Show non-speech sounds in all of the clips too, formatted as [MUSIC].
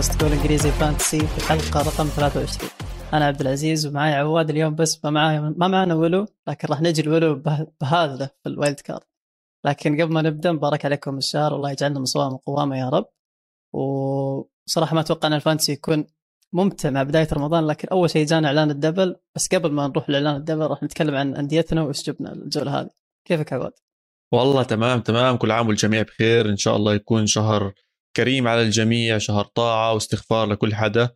بودكاست جول إنجليزي fantasy في الحلقة رقم 23 أنا عبد العزيز ومعي عواد اليوم بس ما معي ما معنا ويلو لكن راح نجي الويلو بهذا في ال wild card. لكن قبل ما نبدأ مبارك عليكم الشهر والله يجعلنا من صوام وقوامة يا رب. وصراحة ما أتوقع أن ال fantasy يكون ممتع مع بداية رمضان لكن أول شيء جانا إعلان ال double. بس قبل ما نروح لإعلان ال double راح نتكلم عن أنديتنا وإيش جبنا الجولة هذه. كيفك عواد؟ والله تمام تمام. كل عام والجميع بخير. إن شاء الله يكون شهر كريم على الجميع شهر طاعة واستغفار لكل حدا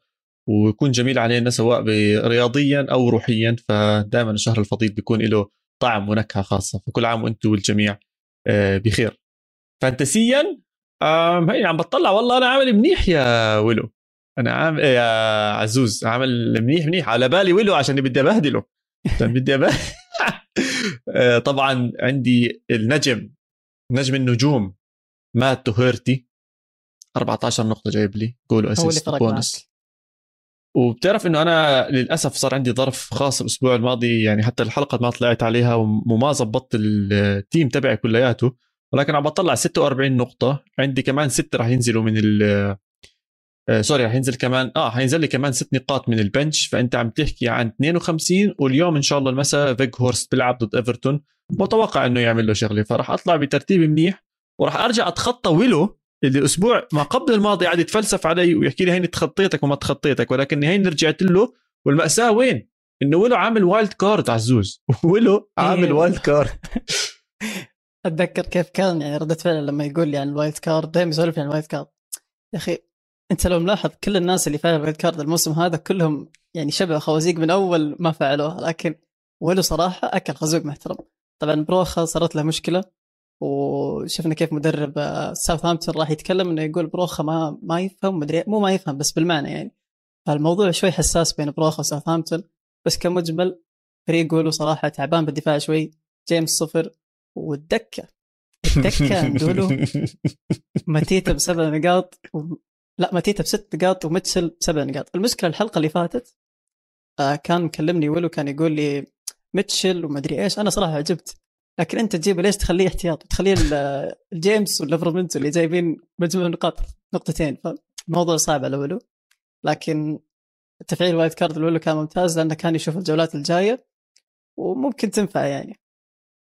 ويكون جميل علينا سواء رياضيا أو روحيا فدائما الشهر الفضيل بيكون له طعم ونكهة خاصة. فكل عام وأنتم والجميع آه، بخير. فانتسيا هي عم بطلع والله أنا عامل منيح يا ولو أنا عامل يا عزوز عامل منيح منيح. على بالي ولو عشان بدي أبهدله. بدي ابهدل [LAUGHS] آه، طبعا عندي النجم نجم النجوم مات دوهيرتي. 14 نقطة جايب لي. goal assist bonus وبتعرف إنه أنا للأسف صار عندي ظرف خاص الأسبوع الماضي يعني حتى الحلقة ما طلعت عليها وما زبطت ال team تبعي كلياته. ولكن عم بطلع 46 نقطة. عندي كمان ستة راح ينزلوا من ال آه sorry راح ينزل كمان آه حينزل لي كمان ست نقاط من ال bench. فأنت عم تحكي عن 52 واليوم إن شاء الله المساء فيجهورست بيلعب ضد إيفرتون. متوقع إنه يعمل له شغلة. فراح أطلع بترتيب منيح. وراح أرجع أتخطى ويلو. اللي الأسبوع ما قبل الماضي قاعد يتفلسف علي ويحكي لي هيني تخطيتك وما تخطيتك ولكن هيني رجعت له والمأساة وين؟ إنه ويلو عامل wild card عزوز. [LAUGHS] ويلو عامل wild card [LAUGHS] أتذكر كيف كان يعني ردة فعله لما يقول لي عن ال wild card دائما يسولف عن ال wild card. يا أخي أنت لو ملاحظ كل الناس اللي فعلوا ال wild card الموسم هذا كلهم يعني شبه خوازيق من أول ما فعلوها لكن ولو صراحة أكل خزوق محترم. طبعا بروخا صارت له مشكلة. وشفنا كيف مدرب ساوثهامبتون راح يتكلم إنه يقول بروخا ما ما يفهم مدري مو ما يفهم بس بالمعنى يعني. فالموضوع شوي حساس بين بروخا وساوثهامبتون بس كمجمل فريق يقولوا صراحة تعبان بالدفاع شوي جيمس صفر والدكه الدكه نقولوا [LAUGHS] ماتيتا بسبع نقاط و... لا ماتيتا بست نقاط ومتسل بسبع نقاط. المشكلة الحلقة اللي فاتت آه كان مكلمني ولو كان يقول لي ميتشل ومدري إيش. أنا صراحة عجبت لكن انت تجيبه ليش تخليه احتياط؟ تخليه الجيمس والليفرمنتو اللي جايبين مجموع نقاط نقطتين. فالموضوع صعب على ولو. لكن تفعيل wild card الاولى كان ممتاز لأنه كان يشوف الجولات الجاية وممكن تنفع يعني.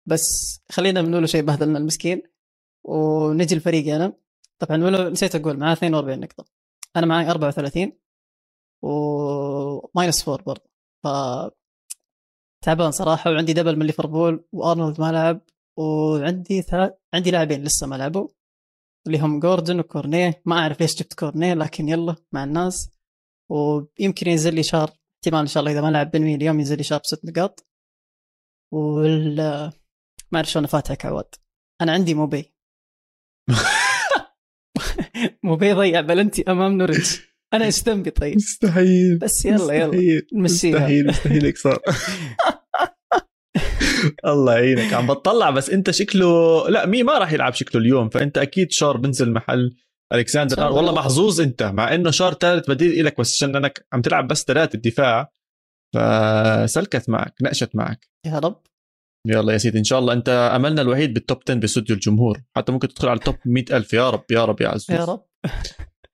بس خلينا نقول شيء بهذلنا المسكين ونجي لفريقي أنا. طبعا ولو نسيت أقول معاه 42 نقطة. أنا معي 34 و minus 4 برضه. ف تعبان صراحة وعندي double من ليفربول وأرنولد ما لعب وعندي ثلاث عندي لاعبين لسه ما لعبوا اللي هم جوردن وكورنيه. ما أعرف ليش جبت كورنيه لكن يلا مع الناس. ويمكن ينزل لي شار احتمال إن شاء الله إذا ما لعب بن مي اليوم ينزل لي شار بست نقاط. وال ما اعرف شلون فاتحك عواد. أنا عندي موباي. [LAUGHS] موباي ضيع بلنتي أمام نورتش أنا إيش ذنبي طيب؟ مستحيل. بس يلا يلا. مستحيل. مستحيل يكسر [LAUGHS] الله يعينك. عم بتطلع بس أنت شكله لا مي ما راح يلعب شكله اليوم فأنت أكيد شار بنزل محل الكساندر والله محظوظ أنت مع إنه شار ثالث بديل لك بس عشان انك عم تلعب بس ثلاث الدفاع فسلكت معك نقشت معك. يا رب. يلا يا سيدي إن شاء الله. أنت أملنا الوحيد بال top 10 باستوديو الجمهور. حتى ممكن تدخل على ال top 100000 يا رب يا رب يا عزوز. يا رب.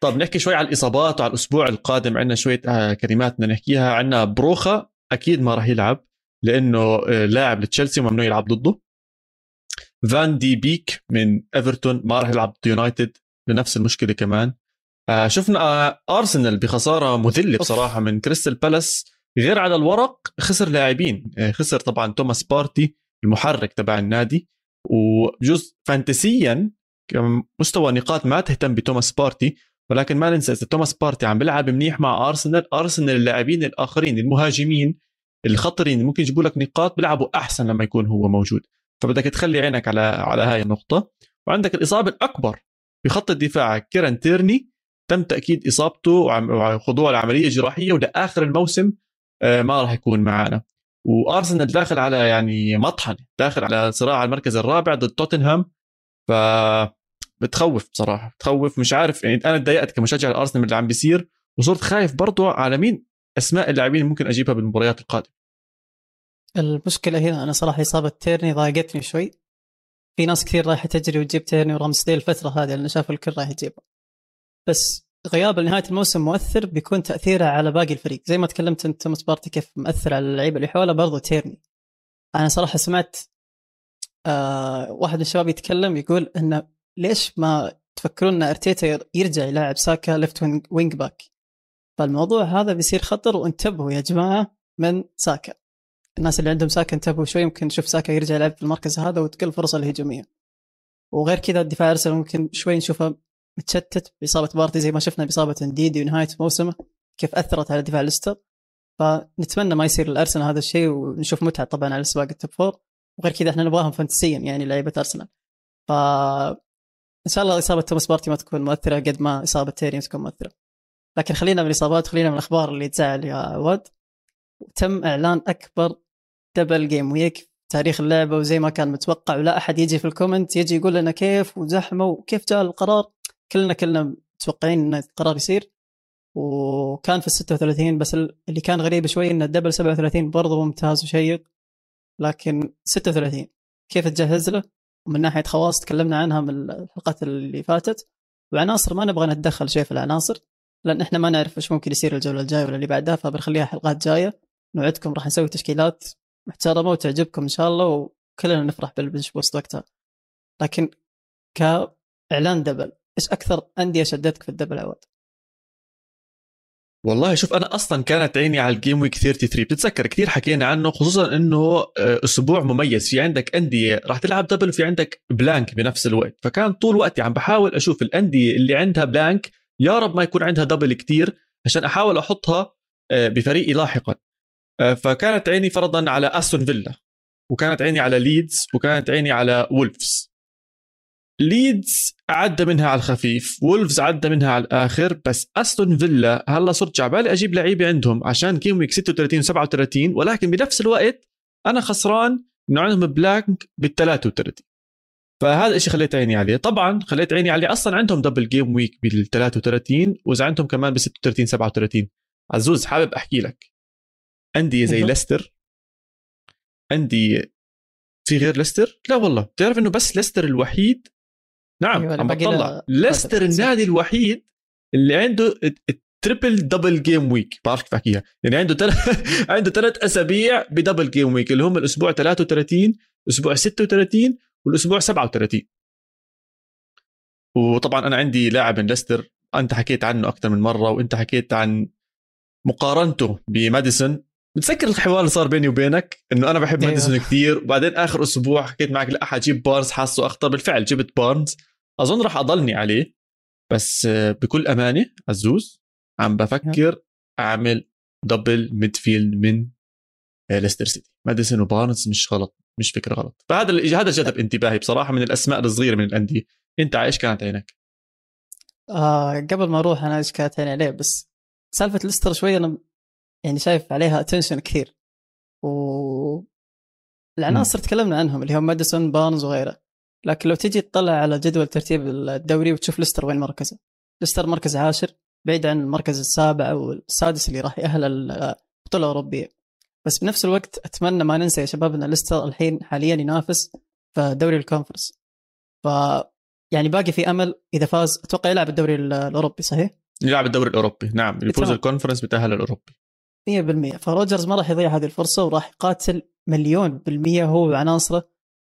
طب نحكي شوي على الإصابات وعلى الأسبوع القادم. عندنا شوية آه، كلمات بدنا نحكيها. عندنا بروخا أكيد ما راح يلعب لأنه آه، لاعب لتشيلسي وممنوع يلعب ضده. فان دي بيك من إيفرتون ما راح يلعب ضد يونايتد لنفس المشكلة كمان. آه، شفنا أرسنال بخسارة مذلة بصراحة من كريستال بالاس. غير على الورق خسر لاعبين. خسر طبعا توماس بارتي المحرك تبع النادي. وجزء فانتسيا مستوى نقاط ما تهتم بتوماس بارتي. ولكن ما ننسى إذا توماس بارتي عم بيلعب منيح مع أرسنال أرسنال اللاعبين الآخرين المهاجمين الخطرين ممكن يجيبوا لك نقاط بيلعبوا أحسن لما يكون هو موجود. فبدك تخلي عينك على على هاي النقطة. وعندك الإصابة الأكبر بخط الدفاع كيران تيرني. تم تأكيد إصابته وخضوع لعمليه جراحيه ولاخر الموسم آه، ما راح يكون معنا وأرسنال داخل على يعني مطحنه داخل على صراع المركز الرابع ضد توتنهام. ف بتخوف بصراحة بتخوف مش عارف يعني أنا تضايقت كمشجع الأرسنال من اللي عم بيصير وصرت خايف برضو على مين؟ أسماء اللاعبين ممكن أجيبها بالمباريات القادمة. المشكلة هنا أنا صراحة إصابة تيرني ضايقتني شوي. في ناس كثير رايحة تجري وتجيب تيرني ورامسديل الفترة هذه لأن شافوا الكل رايح يجيبه بس غياب نهايه الموسم مؤثر بيكون تأثيره على باقي الفريق. زي ما تكلمت أنت توماس بارتي كيف مؤثر على اللعيبة اللي حوله برضو تيرني. أنا صراحة سمعت آه واحد من الشباب يتكلم يقول إنه ليش ما تفكرون إن أرتيتا يرجع يلاعب ساكا left wing back فالموضوع هذا بيصير خطر وانتبهوا يا جماعة من ساكا. الناس اللي عندهم ساكا انتبهوا شوي يمكن نشوف ساكا يرجع يلعب في المركز هذا وتقل فرصة الهجوميه وغير كذا الدفاع أرسنال ممكن شوي نشوفه متشتت بإصابة بارتي زي ما شفنا بإصابة انديدي ونهاية موسمه كيف أثرت على دفاع ليستر. فنتمنى ما يصير لارسنال هذا الشيء ونشوف متعة طبعا على سباق ال top four. وغير كذا إحنا نبغاهم فانتسيا يعني لعيبة أرسنال. ف إن شاء الله إصابة توماس بارتي ما تكون مؤثرة قد ما إصابة تيرني تكون مؤثرة. لكن خلينا من الإصابات خلينا من الأخبار اللي تزعل يا عواد تم إعلان أكبر double game week بتاريخ اللعبة وزي ما كان متوقع ولا أحد يجي في ال comment يجي يقول لنا كيف وزحمة وكيف جاء القرار. كلنا كلنا متوقعين إن القرار يصير. وكان في ال 36 بس اللي كان غريب شوي إن ال double 37 برضه ممتاز وشيق. لكن 36 كيف تجهز له؟ ومن ناحية خواص تكلمنا عنها من الحلقات اللي فاتت. وعناصر ما نبغى نتدخل شيء في العناصر لأن إحنا ما نعرف إيش ممكن يصير الجولة الجاية ولا اللي بعدها فبنخليها حلقات جاية. نوعدكم راح نسوي تشكيلات محترمة وتعجبكم إن شاء الله وكلنا نفرح بال bench boost وقتها. لكن كإعلان double إيش أكثر أندية شدتك في ال double عواد؟ والله شوف أنا أصلا كانت عيني على ال game week 33 بتتذكر كثير حكينا عنه خصوصا إنه آه، أسبوع مميز. في عندك أندية راح تلعب double وفي عندك blank بنفس الوقت. فكان طول وقتي عم بحاول أشوف الأندية اللي عندها blank يا رب ما يكون عندها double كتير عشان أحاول أحطها آه، بفريقي لاحقا. آه، فكانت عيني فرضا على استون فيلا وكانت عيني على ليدز وكانت عيني على وولفز ليدز عدى منها على الخفيف وولفز عدى منها على الآخر بس استون فيلا هلا صار عبالي أجيب لعيبة عندهم عشان game week 36 و37 ولكن بنفس الوقت أنا خسران انه عندهم blank بال 33 فهذا الشيء خليت عيني عليه. طبعا خليت عيني عليه أصلا عندهم double game week بال 33 وإذا عندهم كمان ب 36 37 عزوز حابب أحكي لك. عندي زي ليستر. عندي في غير ليستر؟ لا والله. بتعرف إنه بس ليستر الوحيد نعم أيوة عم بطلع. ليستر النادي الوحيد اللي عنده triple double game week بعرف كيف أحكيها. يعني عنده تل... [LAUGHS] عنده ثلاث أسابيع ب double game week اللي هم الأسبوع 33 أسبوع 36 والأسبوع 37 وطبعا أنا عندي لاعب من ليستر أنت حكيت عنه أكثر من مرة وأنت حكيت عن مقارنته بماديسون. بتذكر الحوار اللي صار بيني وبينك؟ إنه أنا بحب. ماديسون كثير وبعدين آخر أسبوع حكيت معك لا حجيب بارنز حاسه أخطر. بالفعل جبت بارنز. أظن راح أضلني عليه بس بكل أمانة عزوز عم بفكر أعمل double midfield من ليستر سيتي ماديسون وبارنز مش غلط مش فكرة غلط. فهذا هذا جذب انتباهي بصراحة من الأسماء الصغيرة من الأندية. أنت إيش كانت عينك؟ آه قبل ما أروح أنا إيش كانت عيني. عليه بس سالفة ليستر شوي أنا يعني شايف عليها attention كثير. و العناصر تكلمنا عنهم اللي هم ماديسون بارنز وغيره. لكن لو تجي تطلع على جدول ترتيب الدوري وتشوف ليستر وين مركزه. ليستر مركز عاشر بعيد عن المركز السابع أو السادس اللي راح يأهل البطولة الأوروبية. بس بنفس الوقت أتمنى ما ننسى يا شباب إن ليستر الحين حاليا ينافس في دوري الكونفرنس. ف يعني باقي في أمل إذا فاز أتوقع يلعب الدوري الأوروبي صحيح؟ يلعب الدوري الأوروبي نعم. يفوز الكونفرنس بتأهل الأوروبي. 100% فروجرز ما راح يضيع هذه الفرصة وراح يقاتل مليون بالمية هو وعناصره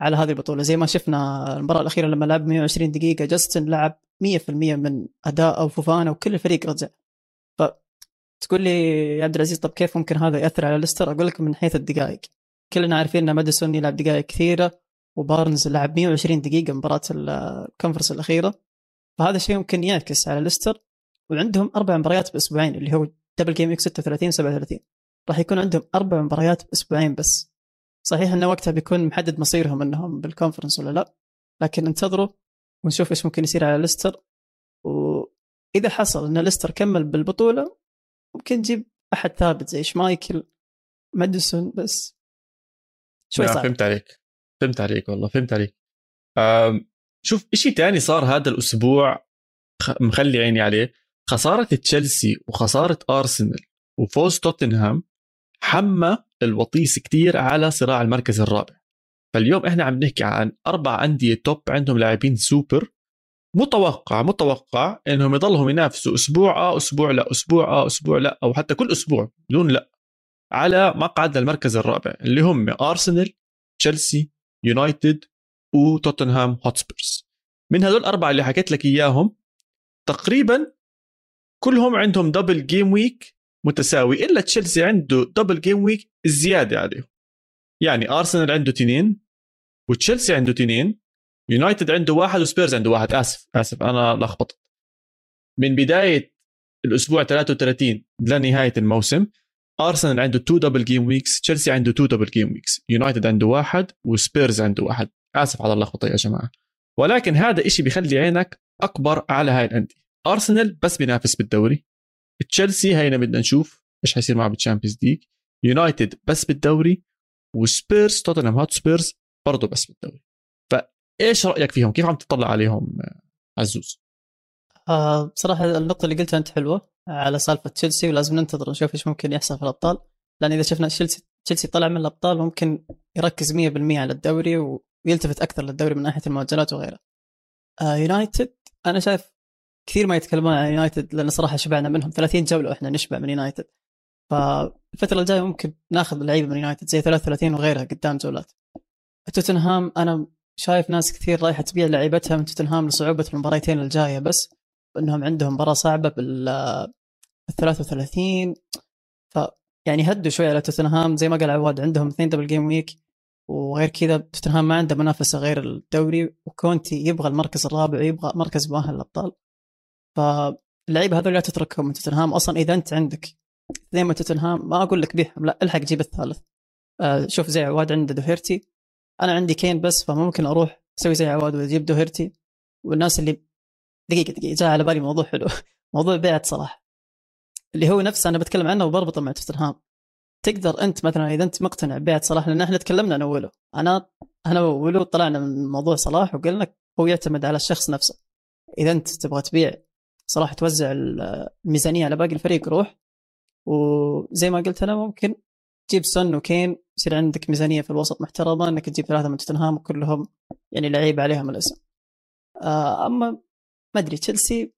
على هذه البطولة. زي ما شفنا المباراة الأخيرة لما لعب 120 دقيقة جاستن لعب 100% من أداء وفوفانا وكل الفريق رجع. فتقول لي يا عبد العزيز طب كيف ممكن هذا يأثر على ليستر؟ أقول لك من حيث الدقائق. كلنا عارفين إن ماديسون يلعب دقائق كثيرة وبارنز لعب 120 دقيقة مباراة الكونفرنس الأخيرة. فهذا الشيء ممكن يعكس على ليستر. وعندهم أربع مباريات بأسبوعين اللي هو double game week 36 37 راح يكون عندهم أربع مباريات بأسبوعين بس. صحيح إنه وقتها بيكون محدد مصيرهم إنهم بالكونفرنس ولا لا لكن انتظروا ونشوف إيش ممكن يصير على ليستر. وإذا حصل إن ليستر كمل بالبطولة ممكن نجيب أحد ثابت زي شمايكل ماديسون بس. شوي صعب. فهمت عليك. فهمت عليك والله فهمت عليك. شوف شيء ثاني صار هذا الأسبوع مخلي عيني عليه. خسارة تشيلسي وخسارة أرسنال وفوز توتنهام حمى الوطيس كتير على صراع المركز الرابع. فاليوم إحنا عم نحكي عن أربع أندية top عندهم لاعبين سوبر متوقع متوقع إنهم يضلهم ينافسوا أسبوع آه أسبوع لا أسبوع آه أسبوع لا أو حتى كل أسبوع بدون لا على مقعد المركز الرابع اللي هم أرسنال تشيلسي يونايتد وتوتنهام هوتسبيرز. من هذول الأربعة اللي حكيت لك إياهم تقريبا كلهم عندهم double game week متساوي إلا تشيلسي عنده double game week زياده عليهم. يعني ارسنال عنده تنين وتشيلسي عنده تنين يونايتد عنده واحد وسبيرز عنده واحد. آسف آسف أنا لخبطت. من بداية الأسبوع 33 لنهاية الموسم ارسنال عنده two double game weeks تشيلسي عنده two double game weeks يونايتد عنده واحد وسبيرز عنده واحد. آسف على اللخبطة يا جماعة. ولكن هذا إشي بيخلي عينك أكبر على هاي الأندية. ارسنال بس بينافس بالدوري. تشيلسي هينا بدنا نشوف إيش حيصير معه بالتشامبيونز ليج يونايتد بس بالدوري. وسبيرز توتنهام هوت سبيرز برضه بس بالدوري. فإيش رأيك فيهم؟ كيف عم تطلع عليهم عزوز؟ آه بصراحة النقطة اللي قلتها أنت حلوة على سالفة تشيلسي ولازم ننتظر نشوف إيش ممكن يحصل في الأبطال. لأن إذا شفنا تشيلسي تشيلسي طلع من الأبطال ممكن يركز 100% على الدوري ويلتفت أكثر للدوري من ناحية المؤجلات وغيره. آه يونايتد أنا شايف كثير ما يتكلمون عن يونايتد لأن صراحة شبعنا منهم 30 جولة وإحنا نشبع من يونايتد. فالفترة الجاية ممكن ناخذ لعيبة من يونايتد زي 33 وغيرها قدام جولات. توتنهام أنا شايف ناس كثير رايحة تبيع لعيبتها من توتنهام لصعوبة المباريتين الجاية بس إنهم عندهم مباراة صعبة بال 33 ف يعني هدوا شوي على توتنهام زي ما قال عواد عندهم اثنين double game week وغير كذا توتنهام ما عنده منافسة غير الدوري وكونتي يبغى المركز الرابع ويبغى مركز مؤهل الابطال فاللعيبه هذول لا تتركهم من توتنهام. أصلا إذا أنت عندك اثنين من توتنهام ما أقول لك بيعهم لا إلحق جيب الثالث. آه شوف زي عواد عنده دوهيرتي. أنا عندي كين بس فممكن أروح أسوي زي عواد وأجيب دوهيرتي. والناس اللي دقيقة دقيقة جاء على بالي موضوع حلو. [LAUGHS] موضوع بيعة صلاح. اللي هو نفسه أنا بتكلم عنه وبربطه مع توتنهام. تقدر أنت مثلا إذا أنت مقتنع ببيعه صلاح لأن إحنا تكلمنا أنا وولو أنا أنا وولو طلعنا من موضوع صلاح وقلنا هو يعتمد على الشخص نفسه. إذا أنت تبغى تبيع صلاح توزع الميزانية على باقي الفريق روح. وزي ما قلت أنا ممكن تجيب سون وكين يصير عندك ميزانية في الوسط محترمة إنك تجيب ثلاثة من توتنهام وكلهم يعني لعيبه عليهم الأسم. آه، أما ما أدري تشيلسي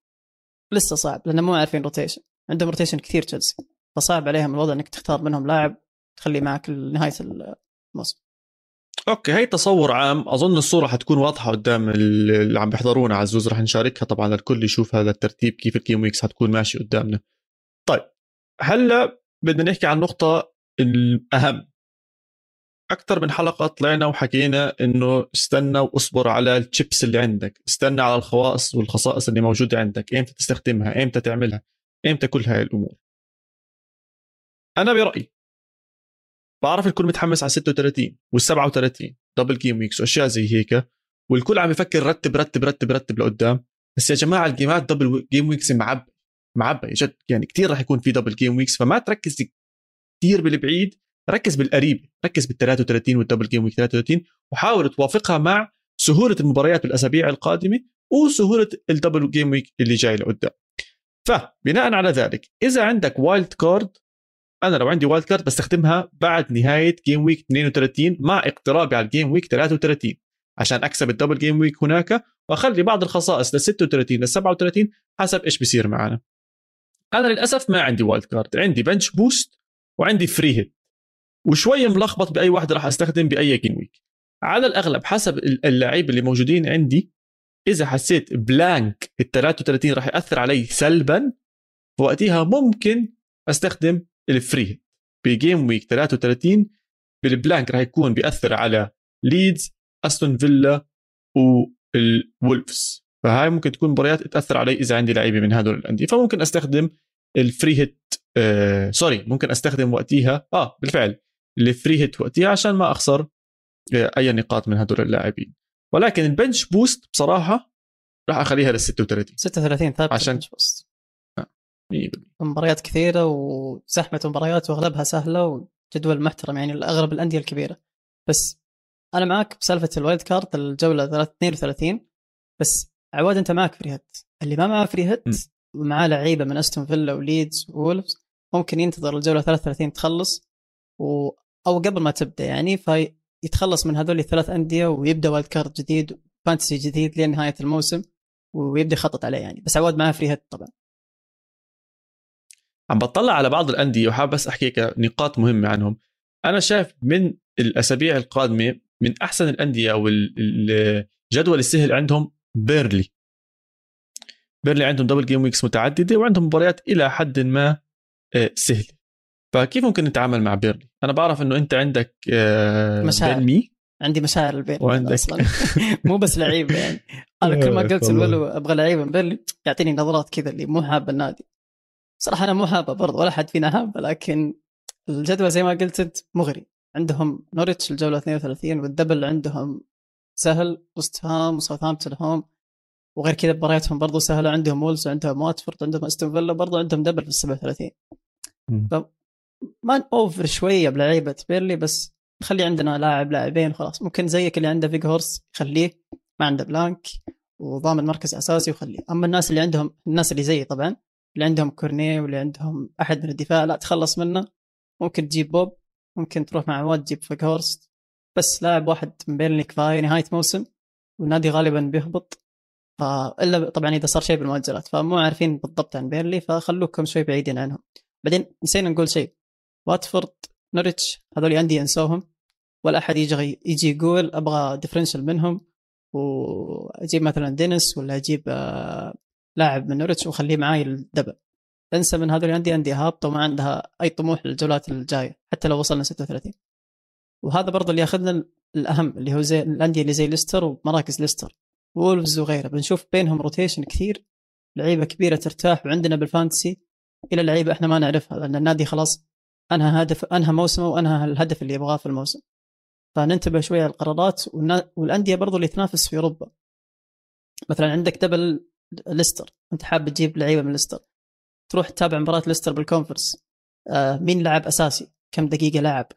لسه صعب لأنه مو عارفين rotation عندهم rotation كثير تشيلسي فصعب عليهم الوضع إنك تختار منهم لاعب تخليه معك لنهايه الموسم. okay هي تصور عام. أظن الصورة حتكون واضحة قدام اللي عم بيحضرونا. عزوز رح نشاركها طبعا للكل يشوف هذا الترتيب كيف ال game weeks حتكون ماشي قدامنا. طيب هلأ بدنا نحكي عن النقطه الأهم. أكثر من حلقة طلعنا وحكينا إنه استنى واصبر على الشيبس اللي عندك. استنى على الخواص والخصائص اللي موجودة عندك. إمتى تستخدمها؟ إمتى تعملها؟ إمتى كل هاي الأمور؟ أنا برأيي بعرف الكل متحمس على 36 وال 37 double game weeks وأشياء زي هيك. والكل عم يفكر رتب رتب رتب رتب لقدام. بس يا جماعة الجيمات double game weeks معبى معبى جد. يعني كثير راح يكون في double game weeks فما تركز كثير بالبعيد. ركز بالقريب ركز بال 33 وال double game week 33 وحاول توافقها مع سهولة المباريات بالأسابيع القادمة وسهولة ال double game week اللي جاي لقدام. فبناء على ذلك إذا عندك wild card أنا لو عندي wild card بستخدمها بعد نهاية game week 32 مع اقترابي على ال game week 33 عشان أكسب ال double game week هناك وأخلي بعض الخصائص لل 36 لل 37 حسب إيش بيصير معنا. أنا للأسف ما عندي wild card عندي bench boost وعندي free hit وشوي ملخبط بأي واحدة راح أستخدم بأي game week على الأغلب حسب اللعيبه اللي موجودين عندي إذا حسيت blank ال 33 راح يأثر علي سلبا فوقتها ممكن أستخدم ال free ب game week 33 بال blank راح يكون بيأثر على ليدز استون فيلا والولفز فهاي ممكن تكون مباريات تأثر علي إذا عندي لعيبة من هذول الأندية. فممكن أستخدم ال free hit آه sorry ممكن أستخدم وقتها آه بالفعل ال free hit وقتها عشان ما أخسر آه، أي نقاط من هدول اللاعبين. ولكن ال bench boost بصراحة راح أخليها لل 36 36 ثابت عشان boost. مباريات كثيرة وزحمة مباريات وأغلبها سهلة وجدول محترم يعني اغلب الأندية الكبيرة. بس أنا معك بسالفة ال wild card الجولة 32 بس عواد أنت معك free hit اللي ما معاه free hit ومعاه لعيبة من أستون فيلا وليدز وولفز ممكن ينتظر الجولة 33 تخلص و... أو قبل ما تبدأ يعني فيتخلص من هذول الثلاث أندية ويبدأ wild card جديد fantasy جديد لنهاية الموسم ويبدأ يخطط عليه يعني. بس عواد معاه free hit طبعا. عم بطلع على بعض الأندية وحاب بس أحكي نقاط مهمة عنهم. أنا شايف من الأسابيع القادمة من أحسن الأندية أو الجدول السهل عندهم بيرنلي. بيرنلي عندهم double game weeks متعددة وعندهم مباريات إلى حد ما آه، سهلة. فكيف ممكن نتعامل مع بيرنلي؟ أنا بعرف إنه أنت عندك آه، مشاعر مي عندي مشاعر البيرنلي وعندك. أصلا. مو بس لعيبه يعني. [LAUGHS] أنا كل ما قلت له أبغى لعيبه من بيرنلي يعطيني نظرات كذا اللي مو حابه النادي. صراحة أنا مو حابه برضه ولا حد فينا حابه لكن الجدول زي ما قلت أنت مغري. عندهم نوريتش الجولة 32 وال double عندهم سهل وست هام وساوثهامبتون home وغير كذا مبارياتهم برضو سهلة. عندهم وولفز عندهم واتفورد عندهم أستون فيلا برضو عندهم double في ال 37 ما أوفر شوية بلعيبة بيرنلي بس نخلي عندنا لاعب لاعبين خلاص ممكن زيك اللي عنده فيجهورست خليه ما عنده blank وضامن مركز أساسي وخليه أما الناس اللي عندهم الناس اللي زيي طبعا اللي عندهم كورنيه واللي عندهم أحد من الدفاع لا تخلص منه. ممكن تجيب بوب ممكن تروح مع عواد تجيب فيجهورست. بس لاعب واحد من بيرنلي كفايه نهاية موسم والنادي غالبا بيهبط. فإلا طبعا إذا صار شيء بالمؤجلات فمو عارفين بالضبط عن بيرنلي فخلوكم شوي بعيدين عنهم. بعدين نسينا نقول شيء. واتفورد نوريتش هذول انديه أنسوهم. ولا أحد يجي يجي يقول أبغى differential منهم. وأجيب مثلا دينيس ولا أجيب آه، لاعب من نوريتش واخليه معاي ال double انسى من هذول الانديه انديه هابطه وما عندها أي طموح للجولات الجاية حتى لو وصلنا 36 وهذا برضه اللي ياخذنا الأهم اللي هو زي الأندية اللي زي ليستر ومراكز ليستر. وولفز وغيره. بنشوف بينهم rotation كثير لعيبة كبيرة ترتاح. وعندنا بال fantasy إلى لعيبة إحنا ما نعرفها لأن النادي خلاص أنهى هدف أنهى موسمه وأنهى الهدف اللي يبغاه في الموسم. فننتبه شوية للقرارات والأندية برضو اللي تنافس في أوروبا. مثلا عندك double ليستر. أنت حاب تجيب لعيبة من ليستر. تروح تتابع مباراة ليستر بال Conference. آه مين لعب أساسي؟ كم دقيقة لعب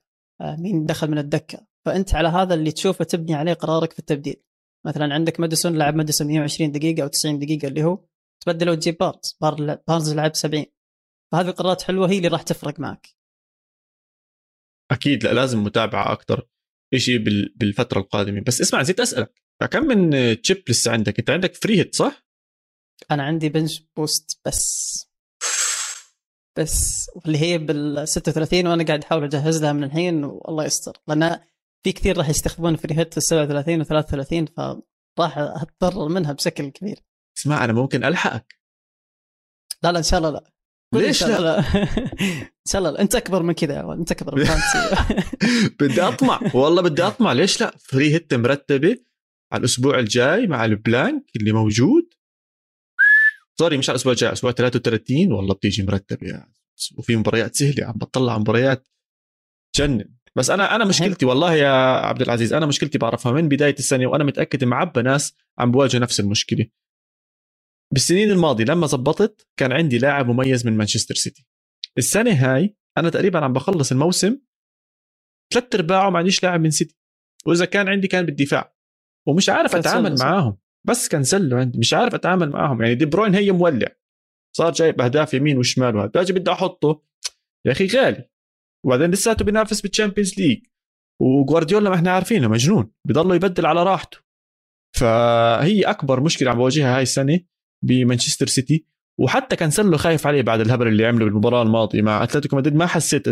آه مين دخل من الدكة؟ فأنت على هذا اللي تشوفه تبني عليه قرارك في التبديل. مثلا عندك ماديسون لعب ماديسون 120 دقيقة أو 90 دقيقة اللي هو تبدله وتجيب بارنز بارنز لعب 70 فهذه القرارات حلوة هي اللي راح تفرق معك. أكيد لا لازم متابعة أكثر شيء بالفترة القادمة. بس اسمع نسيت أسألك. كم من chip لسه عندك؟ أنت عندك free hit صح؟ أنا عندي bench boost بس. بس اللي هي بال 36 وأنا قاعد أحاول أجهز لها من الحين والله يستر. لأن في كثير راح يستخدمون free hit في 37 و 33 فراح أتضرر منها بشكل كبير. اسمع أنا ممكن ألحقك. لا لا إن شاء الله لا. ليش لا؟ لا. [LAUGHS] إن شاء الله أنت أكبر من كذا أنت أكبر من [LAUGHS] بدي أطمع. والله بدي أطمع. ليش لا؟ free hit مرتبة على الأسبوع الجاي مع ال blank اللي موجود. sorry مش على الأسبوع الجاي أسبوع 33 والله بتيجي مرتبه يعني وفي مباريات سهلة عم بطلع مباريات تجنن بس أنا أنا مشكلتي والله يا عبد العزيز أنا مشكلتي بعرفها من بداية السنة وأنا متأكد معبى ناس عم بواجه نفس المشكلة. بالسنين الماضية لما زبطت كان عندي لاعب مميز من مانشستر سيتي. السنة هاي أنا تقريبا عم بخلص الموسم ثلاث ارباعه ما عنديش لاعب من سيتي. وإذا كان عندي كان بالدفاع. ومش عارف أتعامل معاهم. بس كنسلوا عندي مش عارف أتعامل معاهم. يعني دي بروين هي مولع. صار جايب أهداف يمين وشمال وهذا. باجي بدي أحطه. يا أخي غالي. وبعدين لساته بينافس بال Champions League وجوارديولا ما إحنا عارفينه مجنون. بضله يبدل على راحته. فهي أكبر مشكلة عم بواجهها هاي السنة بمانشستر سيتي. وحتى كان له خايف عليه بعد الهبل اللي عمله بالمباراة الماضية مع أتلتيكو مدريد. ما حسيت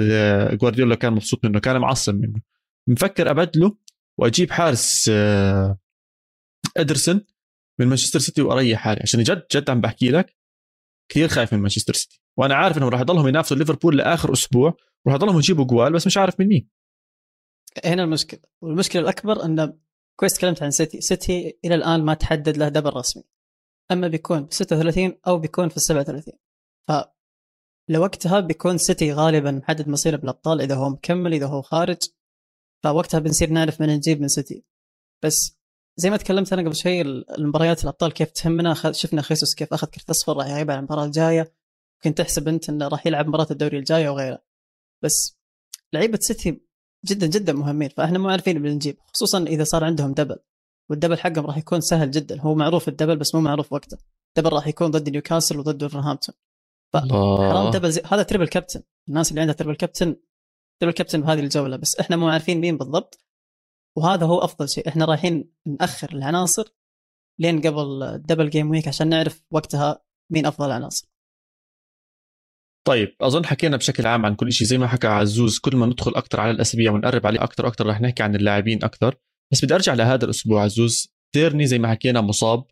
جوارديولا كان مبسوط منه كان معصب منه. مفكر أبدله وأجيب حارس آه، إدرسون. من مانشستر سيتي وأريح حالي. عشان جد جد عم بحكي لك كثير خايف من مانشستر سيتي. وأنا عارف إنهم راح يضلهم ينافسوا ليفربول لآخر أسبوع راح يضلهم يجيبوا جوال بس مش عارف من مين. هنا المشكلة. والمشكلة الأكبر انه كويس تكلمت عن سيتي. سيتي إلى الآن ما تحدد له double رسمي. أما بيكون ب 36 أو بيكون في ال 37 ف لوقتها بيكون سيتي غالبا محدد مصيره بالأبطال. إذا هو مكمل إذا هو خارج فوقتها بنصير نعرف من نجيب من سيتي. بس زي ما تكلمت أنا قبل شوي المباريات الأبطال كيف تهمنا شفنا خيسوس كيف أخذ كرت أصفر راح يغيب عن المباراة الجاية. كنت تحسب أنت إنه راح يلعب مباراة الدوري الجايه وغيره بس لعيبة سيتي جدا جدا مهمين فإحنا مو عارفين بنجيب خصوصا إذا صار عندهم double. وال double حقهم راح يكون سهل جدا. هو معروف ال double بس مو معروف وقته. double راح يكون ضد نيوكاسل وضد ولفرهامبتون حرام double زي... هذا triple captain الناس اللي عندها triple captain triple captain بهذه الجولة. بس إحنا مو عارفين مين بالضبط. وهذا هو أفضل شيء. إحنا رايحين نأخر العناصر لين قبل ال double game week عشان نعرف وقتها مين أفضل العناصر طيب أظن حكينا بشكل عام عن كل شيء. زي ما حكى عزوز كل ما ندخل أكثر على الأسابيع ونقرب عليه أكثر وأكثر رح نحكي عن اللاعبين أكثر بس بدي أرجع لهذا الأسبوع عزوز. تيرني زي ما حكينا مصاب.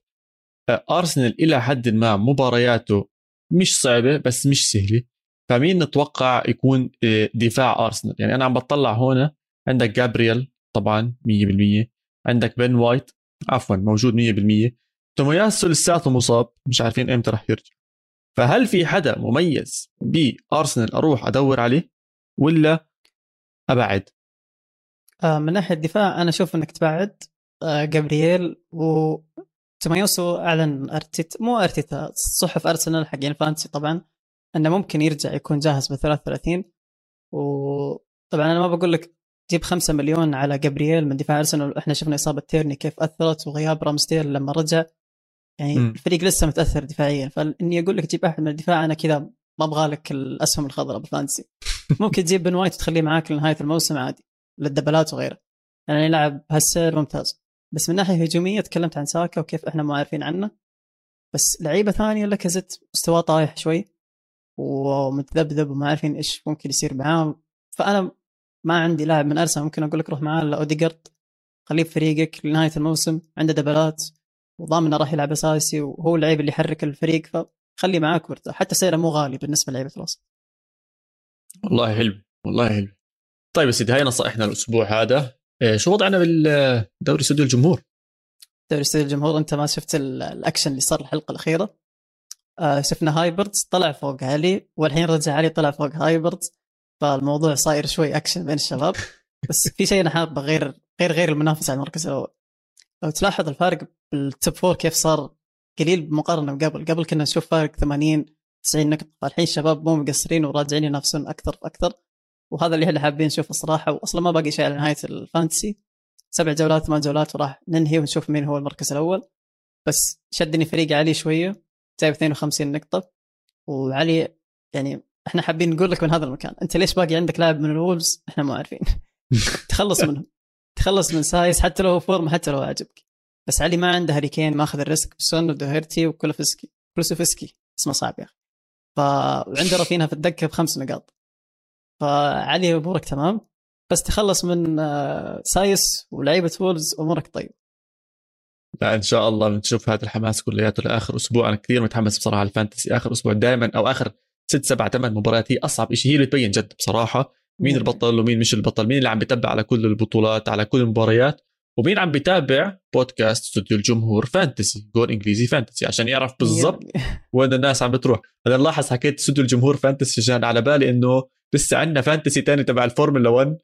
ارسنال إلى حد ما مبارياته مش صعبة بس مش سهلة. فمين نتوقع يكون دفاع ارسنال يعني أنا عم بطلع هون عندك جابرييل طبعا 100% عندك بن وايت عفوا موجود 100% تومياسو لساته مصاب مش عارفين إمتى رح يرجع. فهل في حدا مميز بأرسنال أروح أدور عليه ولا أبعد؟ آه من ناحية الدفاع أنا أشوف إنك تبعد. آه جابرييل و تومياسو اعلن ارتيت مو أرتيتا صحف أرسنال حقين ال fantasy طبعا إنه ممكن يرجع يكون جاهز ب 33 وطبعا أنا ما بقول لك جيب 5 مليون على جابرييل من دفاع أرسنال إحنا شفنا إصابة تيرني كيف أثرت وغياب رامسديل لما رجع. يعني م. الفريق لسه متأثر دفاعيا. فإني أقول لك تجيب أحد من الدفاع أنا كذا ما أبغى لك الأسهم الخضراء بال fantasy [LAUGHS] ممكن تجيب بن وايت وتخليه معاك لنهاية الموسم عادي للدبلات وغيره. يعني يلعب هالسير ممتاز. بس من ناحية هجومية تكلمت عن ساكا وكيف إحنا ما عارفين عنه. بس لعيبة ثانية لكزت مستواه طايح شوي ومتذبذب وما عارفين إيش ممكن يصير معاه. فأنا ما عندي لاعب من أرسنال ممكن أقول لك روح معاه لأوديجارد. خليه في فريقك لنهاية الموسم عنده دبلات وضامن راح يلعب أساسي وهو اللعيب اللي يحرك الفريق فخليه معاك وارتاح. حتى سعره مو غالي بالنسبة لعيبه الوسط والله حلو والله حلو. طيب يا سيدي هاي نصائحنا الأسبوع هذا. إيه، شو وضعنا بالدوري استوديو الجمهور؟ دوري استوديو الجمهور أنت ما شفت الأكشن اللي صار الحلقة الأخيرة؟ آه شفنا هايبردز طلع فوق علي والحين رجع علي طلع فوق هايبردز. فالموضوع صاير شوي اكشن بين الشباب. [LAUGHS] بس في شيء أنا حابه غير غير غير المنافسة على المركز الأول. لو تلاحظ الفارق بال top four كيف صار قليل مقارنه بقبل. قبل كنا نشوف فارق 80 90 نقطة. الحين الشباب مو مقصرين وراجعين ينافسون أكثر فاكثر وهذا اللي إحنا حابين نشوفه الصراحه واصلا ما باقي شيء على نهاية ال fantasy. سبع جولات ثمان جولات وراح ننهي ونشوف مين هو المركز الأول. بس شدني فريق علي شوية. جايب 52 نقطة. وعلي يعني إحنا حابين نقول لك من هذا المكان أنت ليش باقي عندك لاعب من الولفز؟ إحنا ما عارفين. [LAUGHS] تخلص منهم. تخلص من سايس حتى لو form حتى لو عجبك بس علي ما عنده هاري كين ماخذ ال risk. بسون ودوهرتي وكولوفسكي. كولوسيفسكي. اسمه صعب يا أخي. فعنده رافينها في الدكة بخمس نقاط. فعلي أمورك تمام. بس تخلص من آه، سايس ولعيبة وولفز أمورك طيب. لا إن شاء الله بنشوف هذا الحماس كلياته لآخر أسبوع. أنا كثير متحمس بصراحة على ال fantasy آخر أسبوع دائما أو آخر ست سبع ثمان مباريات هي أصعب شيء هي اللي تبين جد بصراحة مين البطل ومين مش البطل مين اللي عم بتابع على كل البطولات على كل المباريات ومين عم بتابع بودكاست استوديو الجمهور fantasy جول إنجليزي fantasy عشان يعرف بالضبط [LAUGHS] وين الناس عم بتروح. أنا نلاحظ حكيت استوديو الجمهور fantasy عشان على بالي إنه لسه عندنا fantasy تاني تبع الفورمولا 1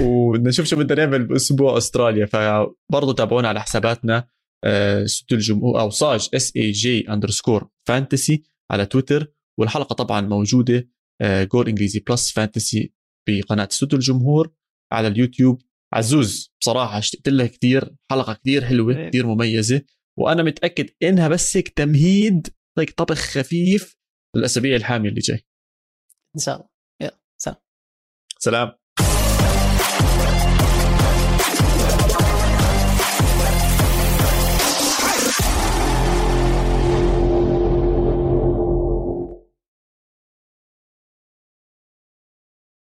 ونشوف شو بدنا نعمل بأسبوع أستراليا. فبرضه تابعونا على حساباتنا آه، استوديو الجمهور أو صاج SAJ underscore fantasy على تويتر. والحلقة طبعا موجودة جول انجليزي plus fantasy بقناة استوديو الجمهور على اليوتيوب. عزوز بصراحة اشتقت لها كثير حلقة كثير حلوة إيه. كثير مميزة وأنا متأكد إنها بس هيك تمهيد هيك طبخ خفيف للأسابيع الحامية اللي جاي. إن شاء الله. يلا سلام. سلام.